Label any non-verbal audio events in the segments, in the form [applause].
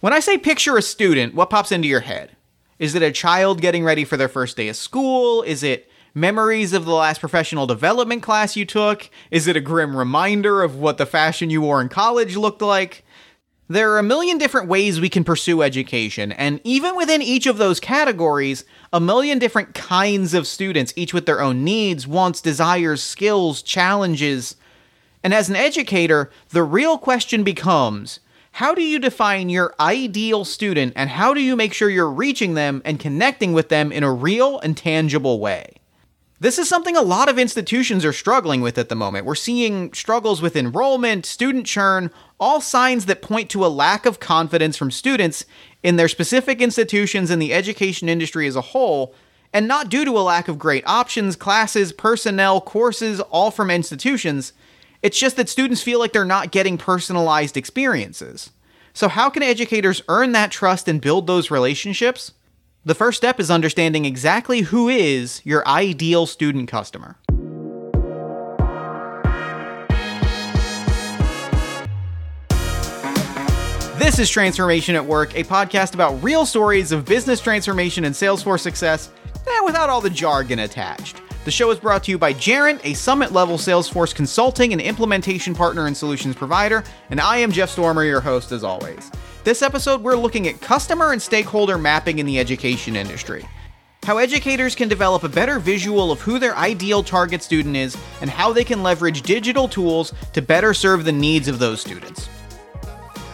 When I say picture a student, what pops into your head? Is it a child getting ready for their first day of school? Is it memories of the last professional development class you took? Is it a grim reminder of what the fashion you wore in college looked like? There are a million different ways we can pursue education, and even within each of those categories, a million different kinds of students, each with their own needs, wants, desires, skills, challenges. And as an educator, the real question becomes how do you define your ideal student, and how do you make sure you're reaching them and connecting with them in a real and tangible way? This is something a lot of institutions are struggling with at the moment. We're seeing struggles with enrollment, student churn, all signs that point to a lack of confidence from students in their specific institutions and the education industry as a whole, and not due to a lack of great options, classes, personnel, courses, all from institutions. It's just that students feel like they're not getting personalized experiences. So, how can educators earn that trust and build those relationships? The first step is understanding exactly who is your ideal student customer. This is Transformation at Work, a podcast about real stories of business transformation and Salesforce success, and without all the jargon attached. The show is brought to you by Gerent, a summit level Salesforce consulting and implementation partner and solutions provider, and I am Jeff Stormer, your host as always. This episode, we're looking at customer and stakeholder mapping in the education industry. How educators can develop a better visual of who their ideal target student is and how they can leverage digital tools to better serve the needs of those students.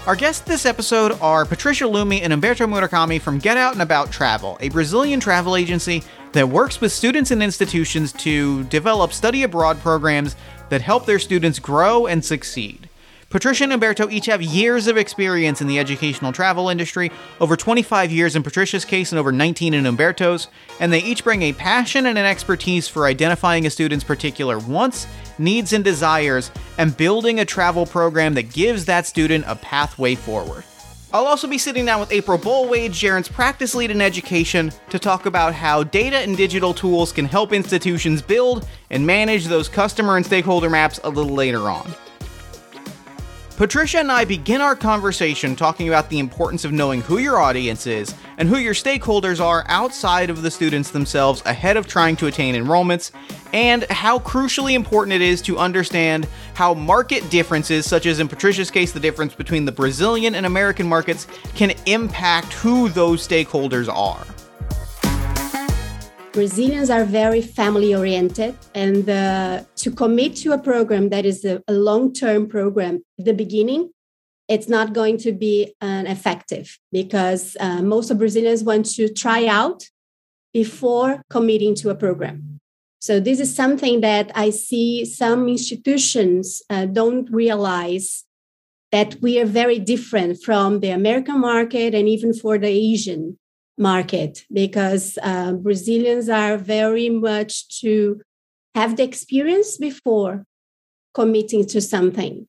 Our guests this episode are Patricia Lumi and Umberto Murakami from Get Out and About Travel, a Brazilian travel agency that works with students and institutions to develop study abroad programs that help their students grow and succeed. Patricia and Umberto each have years of experience in the educational travel industry, over 25 years in Patricia's case and over 19 in Umberto's, and they each bring a passion and an expertise for identifying a student's particular wants, needs, and desires, and building a travel program that gives that student a pathway forward. I'll also be sitting down with April Bollwage, Gerent's practice lead in education, to talk about how data and digital tools can help institutions build and manage those customer and stakeholder maps a little later on. Patricia and I begin our conversation talking about the importance of knowing who your audience is and who your stakeholders are outside of the students themselves ahead of trying to attain enrollments, and how crucially important it is to understand how market differences, such as in Patricia's case, the difference between the Brazilian and American markets, can impact who those stakeholders are. Brazilians are very family oriented, and uh, to commit to a program that is a, a long term program the beginning, it's not going to be uh, effective because uh, most of Brazilians want to try out before committing to a program. So, this is something that I see some institutions uh, don't realize that we are very different from the American market and even for the Asian market because uh, Brazilians are very much to have the experience before committing to something.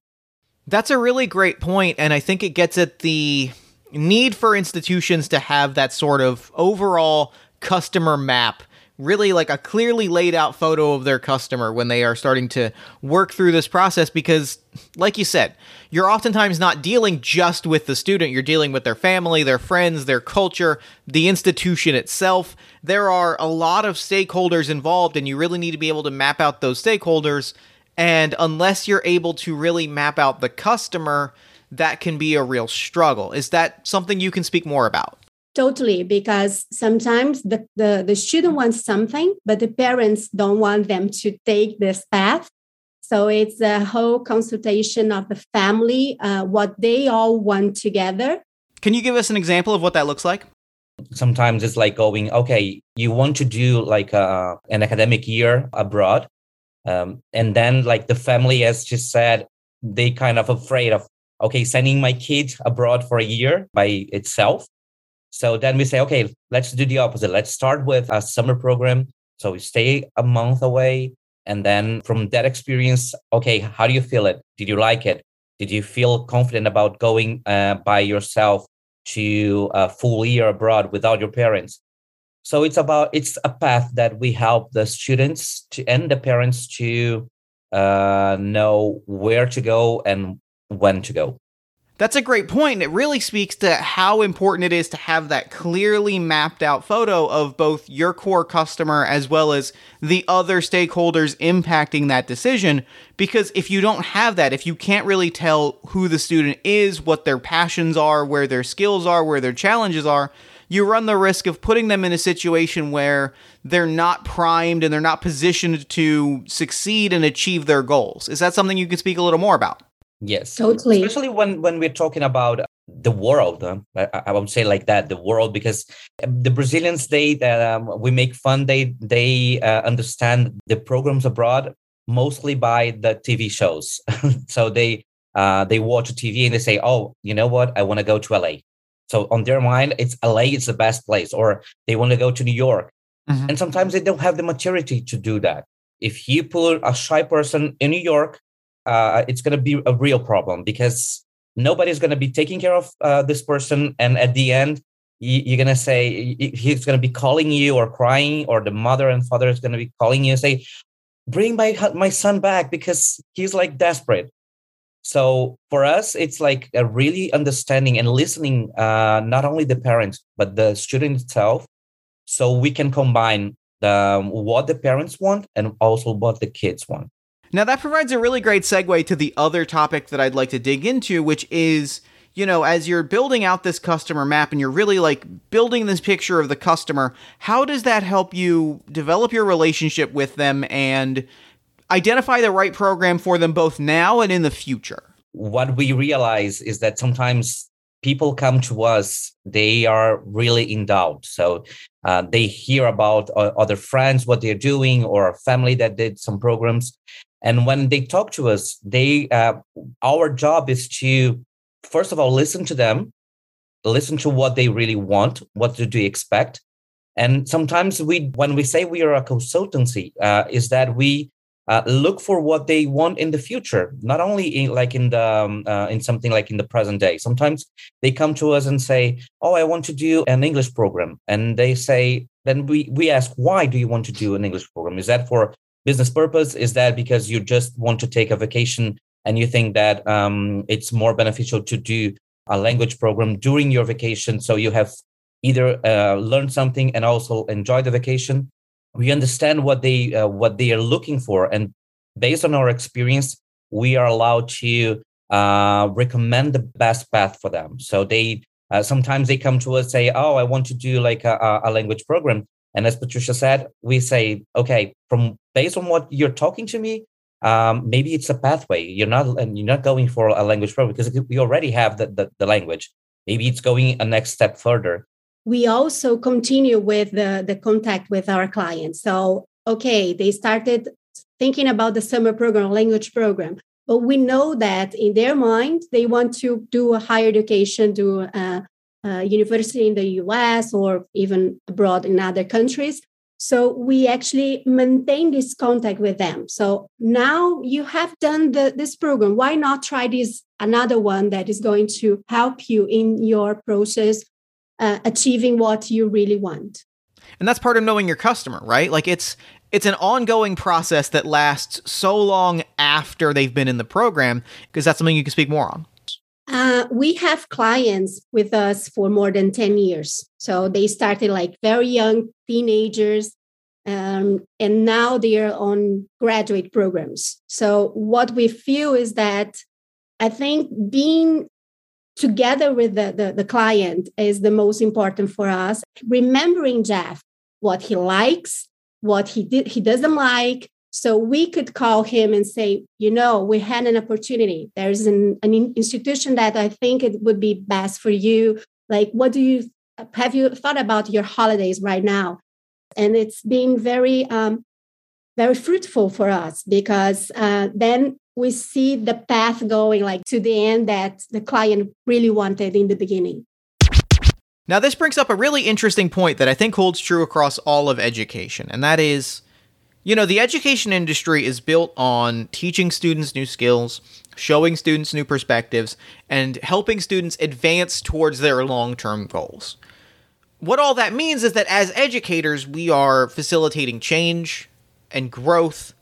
That's a really great point, and I think it gets at the need for institutions to have that sort of overall customer map really like a clearly laid out photo of their customer when they are starting to work through this process because like you said you're oftentimes not dealing just with the student. You're dealing with their family their friends their culture the institution itself. There are a lot of stakeholders involved and you really need to be able to map out those stakeholders. And unless you're able to really map out the customer that can be a real struggle. Is that something you can speak more about Totally, because sometimes the, the, the student wants something, but the parents don't want them to take this path. So it's a whole consultation of the family, uh, what they all want together. Can you give us an example of what that looks like? Sometimes it's like going, okay, you want to do like a, uh, an academic year abroad. Um, and then like the family has just said, they kind of afraid of, okay, sending my kid abroad for a year by itself so then we say, okay, let's do the opposite. Let's start with a summer program. So we stay a month away. And then from that experience, okay, how do you feel it? Did you like it? Did you feel confident about going uh, by yourself to a full year abroad without your parents? So it's about it's a path that we help the students to and the parents to uh, know where to go and when to go. That's a great point. It really speaks to how important it is to have that clearly mapped out photo of both your core customer as well as the other stakeholders impacting that decision. Because if you don't have that, if you can't really tell who the student is, what their passions are, where their skills are, where their challenges are, you run the risk of putting them in a situation where they're not primed and they're not positioned to succeed and achieve their goals. Is that something you can speak a little more about? Yes, totally. Especially when when we're talking about the world, uh, I, I, would say like that, the world, because the Brazilians they um, we make fun. They they uh, understand the programs abroad mostly by the TV shows. [laughs] so they uh, they watch TV and they say, oh, you know what? I want to go to LA. So on their mind, it's LA is the best place, or they want to go to New York. Mm-hmm. And sometimes they don't have the maturity to do that. If you put a shy person in New York uh, it's going to be a real problem because nobody's going to be taking care of uh, this person. And at the end you're going to say he's going to be calling you or crying or the mother and father is going to be calling you and say bring my my son back because he's like desperate. So for us it's like a really understanding and listening uh, not only the parents but the student itself. So we can combine the, um, what the parents want and also what the kids want now, that provides a really great segue to the other topic that I'd like to dig into, which is, you know, as you're building out this customer map and you're really like building this picture of the customer, how does that help you develop your relationship with them and identify the right program for them both now and in the future? What we realize is that sometimes people come to us, they are really in doubt. So uh, they hear about uh, other friends, what they're doing, or family that did some programs and when they talk to us they uh, our job is to first of all listen to them listen to what they really want what do they expect. And sometimes we when we say we are a consultancy uh, is that we uh, look for what they want in the future not only in like in the um, uh, in something like in the present day. Sometimes they come to us and say oh i want to do an english program. And they say then we we ask why do you want to do an english program? Is that for business purpose? Is that because you just want to take a vacation and you think that um, it's more beneficial to do a language program during your vacation so you have either uh, learned something and also enjoy the vacation? We understand what they uh, what they are looking for, and based on our experience, we are allowed to uh, recommend the best path for them. So they uh, sometimes they come to us say, "Oh, I want to do like a, a language program," And as Patricia said, we say, okay, from based on what you're talking to me, um, maybe it's a pathway. You're not and you're not going for a language program because we already have the, the, the language. Maybe it's going a next step further. We also continue with the, the contact with our clients. So, okay, they started thinking about the summer program, language program, but we know that in their mind, they want to do a higher education, do a, uh, university in the US or even abroad in other countries. So we actually maintain this contact with them. So now you have done the, this program. Why not try this another one that is going to help you in your process uh, achieving what you really want? And that's part of knowing your customer, right? Like it's it's an ongoing process that lasts so long after they've been in the program because that's something you can speak more on. Uh, we have clients with us for more than 10 years. So they started like very young teenagers, um, and now they are on graduate programs. So what we feel is that I think being together with the, the, the client is the most important for us. Remembering Jeff, what he likes, what he did, he doesn't like, so we could call him and say, you know, we had an opportunity. There's an, an institution that I think it would be best for you. Like, what do you have you thought about your holidays right now? And it's been very, um, very fruitful for us because uh, then we see the path going like to the end that the client really wanted in the beginning. Now, this brings up a really interesting point that I think holds true across all of education, and that is you know, the education industry is built on teaching students new skills, showing students new perspectives, and helping students advance towards their long term goals. What all that means is that as educators, we are facilitating change and growth,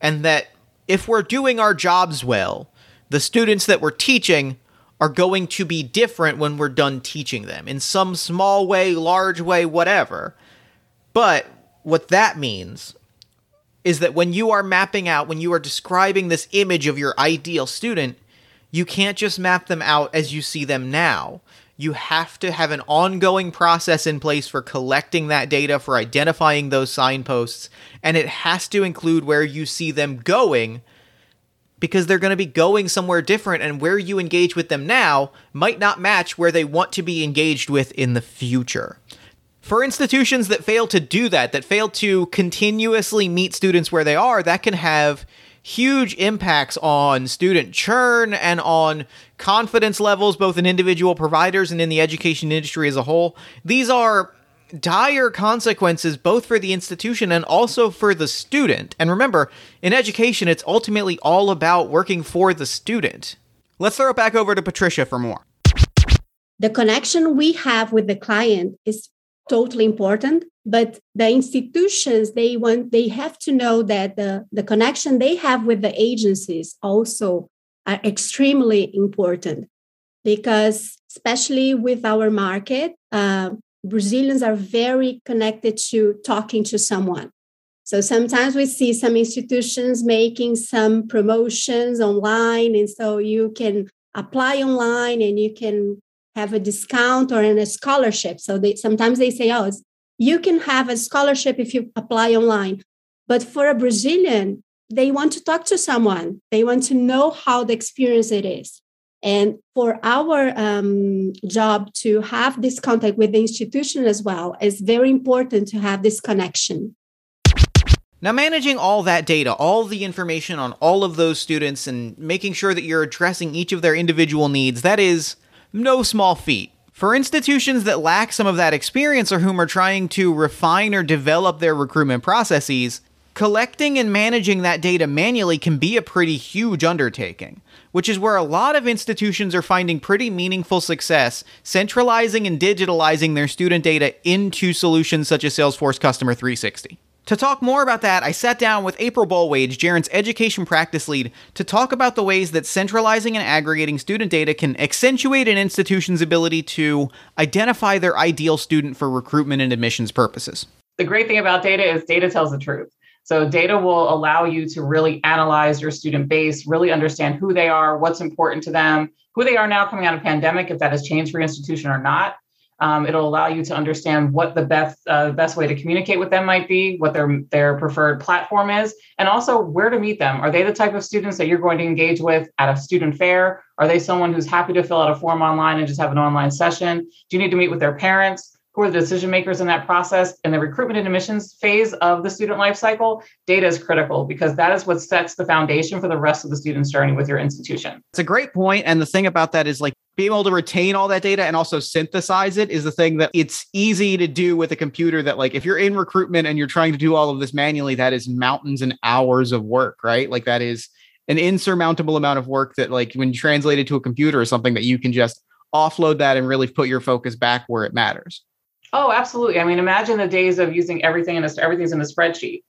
and that if we're doing our jobs well, the students that we're teaching are going to be different when we're done teaching them in some small way, large way, whatever. But what that means is that when you are mapping out, when you are describing this image of your ideal student, you can't just map them out as you see them now. You have to have an ongoing process in place for collecting that data, for identifying those signposts, and it has to include where you see them going because they're going to be going somewhere different and where you engage with them now might not match where they want to be engaged with in the future. For institutions that fail to do that, that fail to continuously meet students where they are, that can have huge impacts on student churn and on confidence levels, both in individual providers and in the education industry as a whole. These are dire consequences both for the institution and also for the student. And remember, in education, it's ultimately all about working for the student. Let's throw it back over to Patricia for more. The connection we have with the client is totally important but the institutions they want they have to know that the, the connection they have with the agencies also are extremely important because especially with our market uh, Brazilians are very connected to talking to someone. So sometimes we see some institutions making some promotions online, and so you can apply online and you can have a discount or in a scholarship. So they sometimes they say, "Oh, you can have a scholarship if you apply online." But for a Brazilian, they want to talk to someone. They want to know how the experience it is. And for our um, job to have this contact with the institution as well, it's very important to have this connection. Now, managing all that data, all the information on all of those students, and making sure that you're addressing each of their individual needs, that is no small feat. For institutions that lack some of that experience or whom are trying to refine or develop their recruitment processes, collecting and managing that data manually can be a pretty huge undertaking which is where a lot of institutions are finding pretty meaningful success centralizing and digitalizing their student data into solutions such as Salesforce Customer 360. To talk more about that, I sat down with April Bollwage, Gerent's education practice lead, to talk about the ways that centralizing and aggregating student data can accentuate an institution's ability to identify their ideal student for recruitment and admissions purposes. The great thing about data is data tells the truth. So data will allow you to really analyze your student base, really understand who they are, what's important to them, who they are now coming out of pandemic, if that has changed for your institution or not. Um, it'll allow you to understand what the best uh, best way to communicate with them might be, what their their preferred platform is, and also where to meet them. Are they the type of students that you're going to engage with at a student fair? Are they someone who's happy to fill out a form online and just have an online session? Do you need to meet with their parents? Who are the decision makers in that process in the recruitment and admissions phase of the student life cycle data is critical because that is what sets the foundation for the rest of the student's journey with your institution. It's a great point and the thing about that is like being able to retain all that data and also synthesize it is the thing that it's easy to do with a computer that like if you're in recruitment and you're trying to do all of this manually that is mountains and hours of work right? Like that is an insurmountable amount of work that like when you translate it to a computer or something that you can just offload that and really put your focus back where it matters Oh, absolutely. I mean, imagine the days of using everything in a, everything's in a spreadsheet.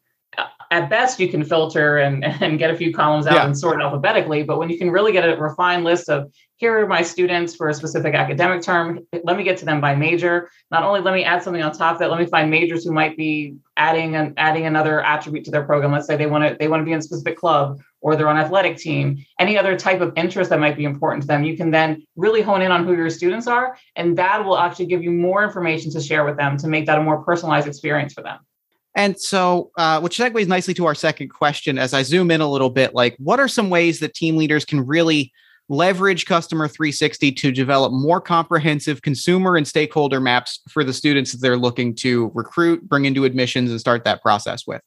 At best, you can filter and, [laughs] and get a few columns out yeah. and sort alphabetically. But when you can really get a refined list of here are my students for a specific academic term, let me get to them by major. Not only let me add something on top of that, let me find majors who might be adding an adding another attribute to their program. Let's say they want to they want to be in a specific club or they're on athletic team, any other type of interest that might be important to them, you can then really hone in on who your students are. And that will actually give you more information to share with them to make that a more personalized experience for them. And so, uh, which segues nicely to our second question as I zoom in a little bit like, what are some ways that team leaders can really leverage Customer 360 to develop more comprehensive consumer and stakeholder maps for the students that they're looking to recruit, bring into admissions, and start that process with?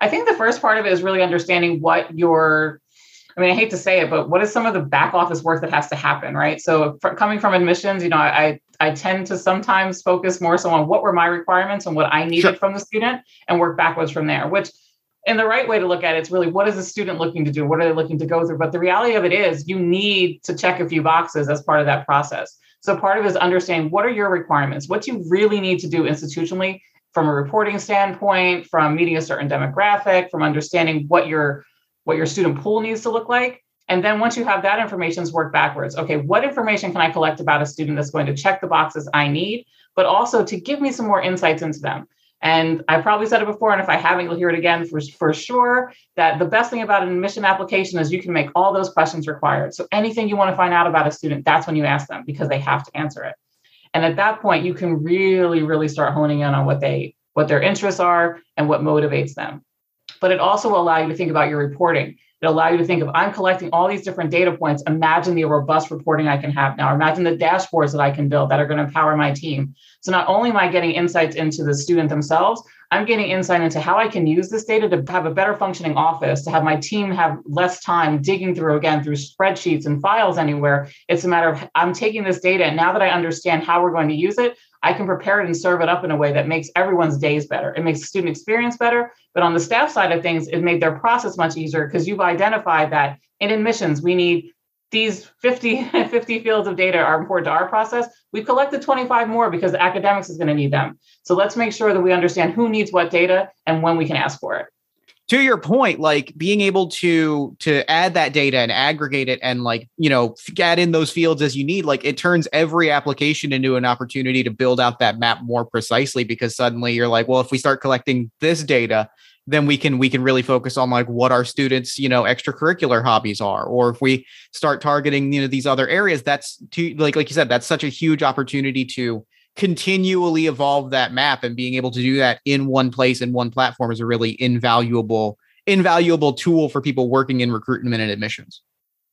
I think the first part of it is really understanding what your I mean, I hate to say it, but what is some of the back office work that has to happen, right? So, for, coming from admissions, you know, I I tend to sometimes focus more so on what were my requirements and what I needed sure. from the student, and work backwards from there. Which, in the right way to look at it, it's really what is the student looking to do? What are they looking to go through? But the reality of it is, you need to check a few boxes as part of that process. So, part of it is understanding what are your requirements, what you really need to do institutionally from a reporting standpoint, from meeting a certain demographic, from understanding what your what your student pool needs to look like. And then once you have that information, work backwards. Okay, what information can I collect about a student that's going to check the boxes I need, but also to give me some more insights into them? And I probably said it before, and if I haven't, you'll hear it again for, for sure. That the best thing about an admission application is you can make all those questions required. So anything you want to find out about a student, that's when you ask them because they have to answer it. And at that point, you can really, really start honing in on what they what their interests are and what motivates them. But it also will allow you to think about your reporting. It allow you to think of I'm collecting all these different data points. Imagine the robust reporting I can have now. Imagine the dashboards that I can build that are going to empower my team. So not only am I getting insights into the student themselves, I'm getting insight into how I can use this data to have a better functioning office, to have my team have less time digging through again through spreadsheets and files anywhere. It's a matter of I'm taking this data and now that I understand how we're going to use it, I can prepare it and serve it up in a way that makes everyone's days better. It makes the student experience better. But on the staff side of things, it made their process much easier because you've identified that in admissions, we need these 50, [laughs] 50 fields of data are important to our process. We've collected 25 more because academics is going to need them. So let's make sure that we understand who needs what data and when we can ask for it to your point like being able to to add that data and aggregate it and like you know add in those fields as you need like it turns every application into an opportunity to build out that map more precisely because suddenly you're like well if we start collecting this data then we can we can really focus on like what our students you know extracurricular hobbies are. Or if we start targeting you know these other areas that's to like like you said that's such a huge opportunity to continually evolve that map and being able to do that in one place and one platform is a really invaluable invaluable tool for people working in recruitment and admissions.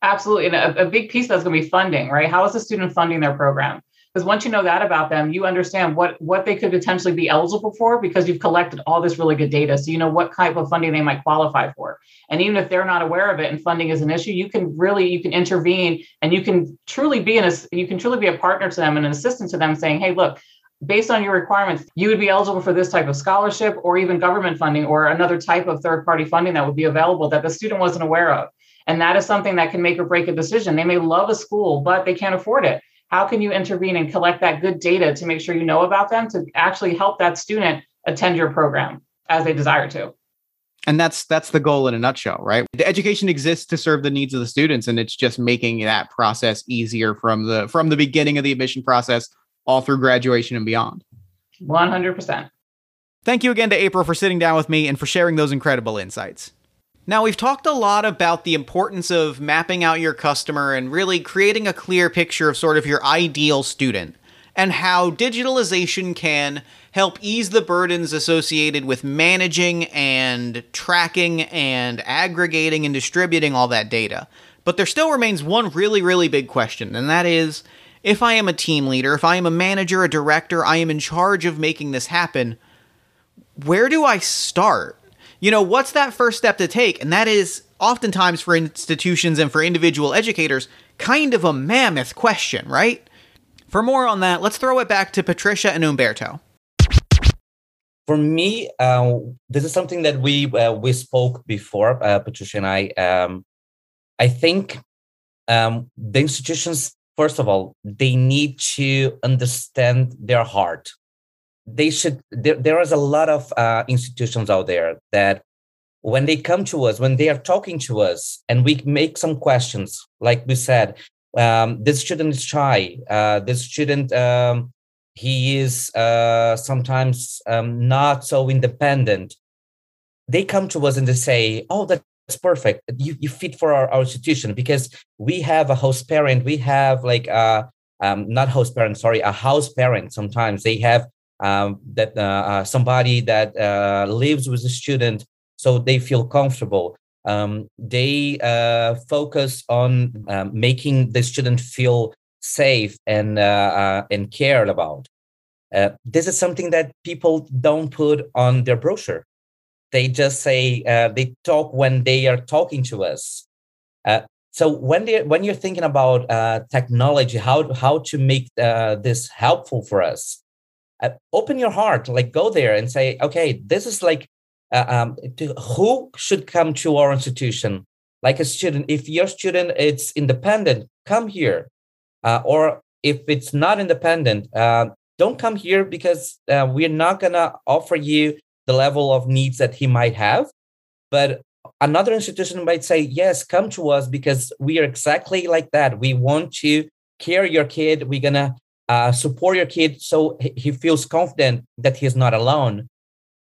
Absolutely and a, a big piece that's going to be funding right? How is the student funding their program because once you know that about them you understand what what they could potentially be eligible for because you've collected all this really good data so you know what type of funding they might qualify for and even if they're not aware of it and funding is an issue you can really you can intervene and you can truly be in a you can truly be a partner to them and an assistant to them saying hey look based on your requirements, you would be eligible for this type of scholarship or even government funding or another type of third party funding that would be available that the student wasn't aware of. And that is something that can make or break a decision. They may love a school, but they can't afford it how can you intervene and collect that good data to make sure you know about them to actually help that student attend your program as they desire to? And that's that's the goal in a nutshell right? The education exists to serve the needs of the students and it's just making that process easier from the from the beginning of the admission process all through graduation and beyond. 100% thank you again to april for sitting down with me and for sharing those incredible insights now, we've talked a lot about the importance of mapping out your customer and really creating a clear picture of sort of your ideal student, and how digitalization can help ease the burdens associated with managing and tracking and aggregating and distributing all that data. But there still remains one really, really big question, and that is if I am a team leader, if I am a manager, a director, I am in charge of making this happen, where do I start? You know, what's that first step to take? And that is oftentimes for institutions and for individual educators, kind of a mammoth question, right? For more on that, let's throw it back to Patricia and Umberto. For me, uh, this is something that we uh, we spoke before, uh, Patricia and I. Um, I think um, the institutions, first of all, they need to understand their heart they should there, there is a lot of uh, institutions out there that when they come to us when they are talking to us and we make some questions like we said um, this student is shy uh, this student um, he is uh, sometimes um, not so independent. They come to us and they say oh that's perfect. You, you fit for our, our institution because we have a host parent we have like a uh, um, not host parent sorry a house parent sometimes. They have um, that uh, uh, somebody that uh, lives with a student so they feel comfortable. Um, they uh, focus on um, making the student feel safe and uh, and cared about. This is something that people don't put on their brochure. They just say they talk when they are talking to us. So when they when you're thinking about technology how how to make this helpful for us uh, open your heart like go there and say okay this is like uh, um, to, who should come to our institution like a student if your student it's independent come here uh, or if it's not independent uh, don't come here because uh, we're not to offer you the level of needs that he might have but another institution might say, yes, come to us because we are exactly like that. We want to care your kid. We're to uh, support your kid so he feels confident that he's not alone.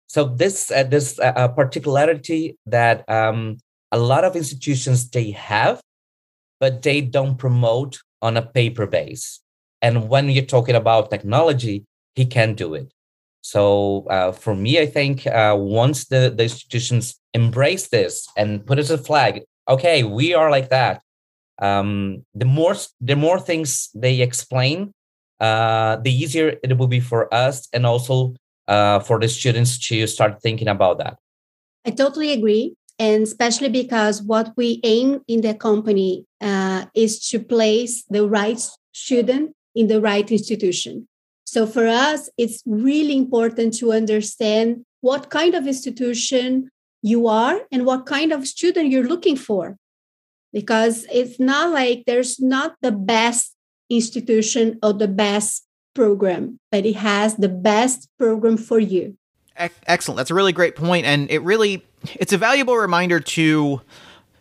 So this uh, this uh, particularity that um, a lot of institutions they have, but they don't promote on a paper base. And when you're talking about technology, he can do it. So uh, for me, I think uh, once the, the institutions embrace this and put it as a flag, okay, we are like that. Um, the more the more things they explain, uh, the easier it will be for us and also uh, for the students to start thinking about that. I totally agree. And especially because what we aim in the company uh, is to place the right student in the right institution. So for us, it's really important to understand what kind of institution you are and what kind of student you're looking for. Because it's not like there's not the best institution or the best program, but it has the best program for you. Excellent. That's a really great point and it really it's a valuable reminder to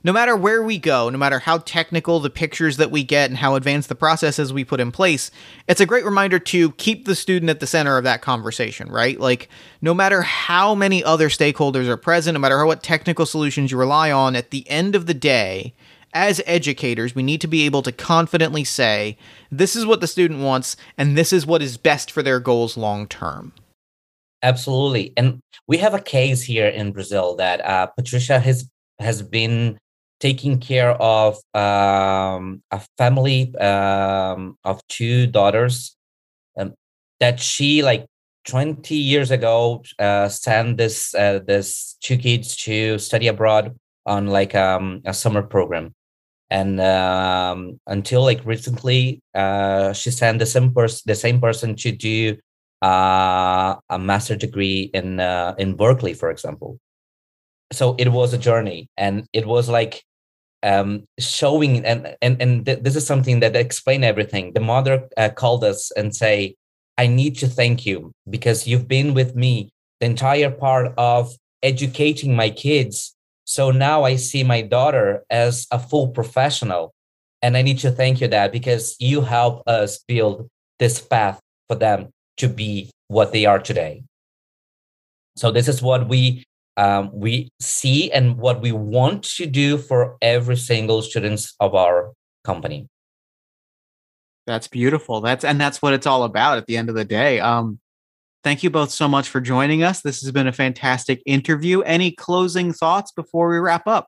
no matter where we go, no matter how technical the pictures that we get and how advanced the processes we put in place, it's a great reminder to keep the student at the center of that conversation, right? Like, no matter how many other stakeholders are present, no matter what technical solutions you rely on, at the end of the day, as educators, we need to be able to confidently say, this is what the student wants, and this is what is best for their goals long term. Absolutely. And we have a case here in Brazil that uh, Patricia has has been taking care of um, a family um, of two daughters um, that she like 20 years ago uh, sent this uh, this two kids to study abroad on like um, a summer program and um, until like recently uh, she sent the same person the same person to do uh, a master degree in uh, in berkeley for example so it was a journey and it was like um, showing and and and th- this is something that explain everything. The mother uh, called us and say, "I need to thank you because you've been with me the entire part of educating my kids. So now I see my daughter as a full professional, and I need to thank you Dad, because you help us build this path for them to be what they are today." So this is what we um, we see and what we want to do for every single students of our company. That's beautiful. That's and that's what it's all about at the end of the day. Um thank you both so much for joining us. This has been a fantastic interview. Any closing thoughts before we wrap up?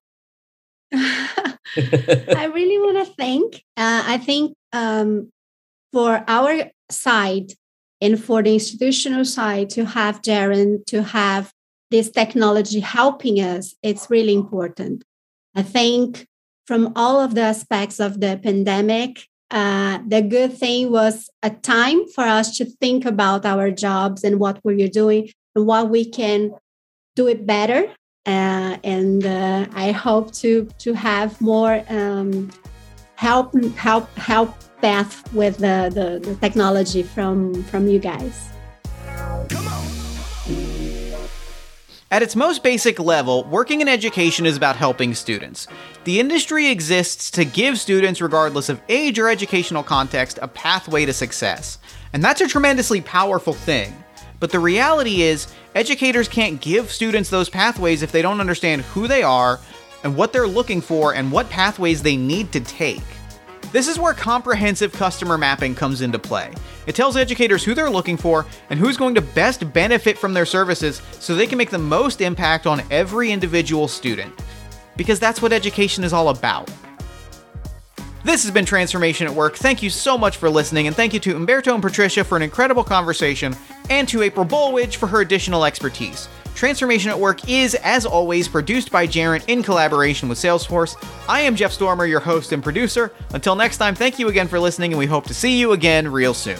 [laughs] I really want to thank uh, i think um, for our side and for the institutional side to have Gerent, to have this technology helping us, it's really important. I think from all of the aspects of the pandemic, uh, the good thing was a time for us to think about our jobs and what we're doing and what we can do it better. Uh, and uh, I hope to to have more um, help help help path with the, the, the technology from from you guys. At its most basic level, working in education is about helping students. The industry exists to give students, regardless of age or educational context, a pathway to success. And that's a tremendously powerful thing. But the reality is, educators can't give students those pathways if they don't understand who they are and what they're looking for and what pathways they need to take. This is where comprehensive customer mapping comes into play. It tells educators who they're looking for and who's going to best benefit from their services so they can make the most impact on every individual student. Because that's what education is all about. This has been Transformation at Work. Thank you so much for listening, and thank you to Umberto and Patricia for an incredible conversation, and to April Bolwidge for her additional expertise. Transformation at Work is, as always, produced by Gerent in collaboration with Salesforce. I am Jeff Stormer, your host and producer. Until next time, thank you again for listening, and we hope to see you again real soon.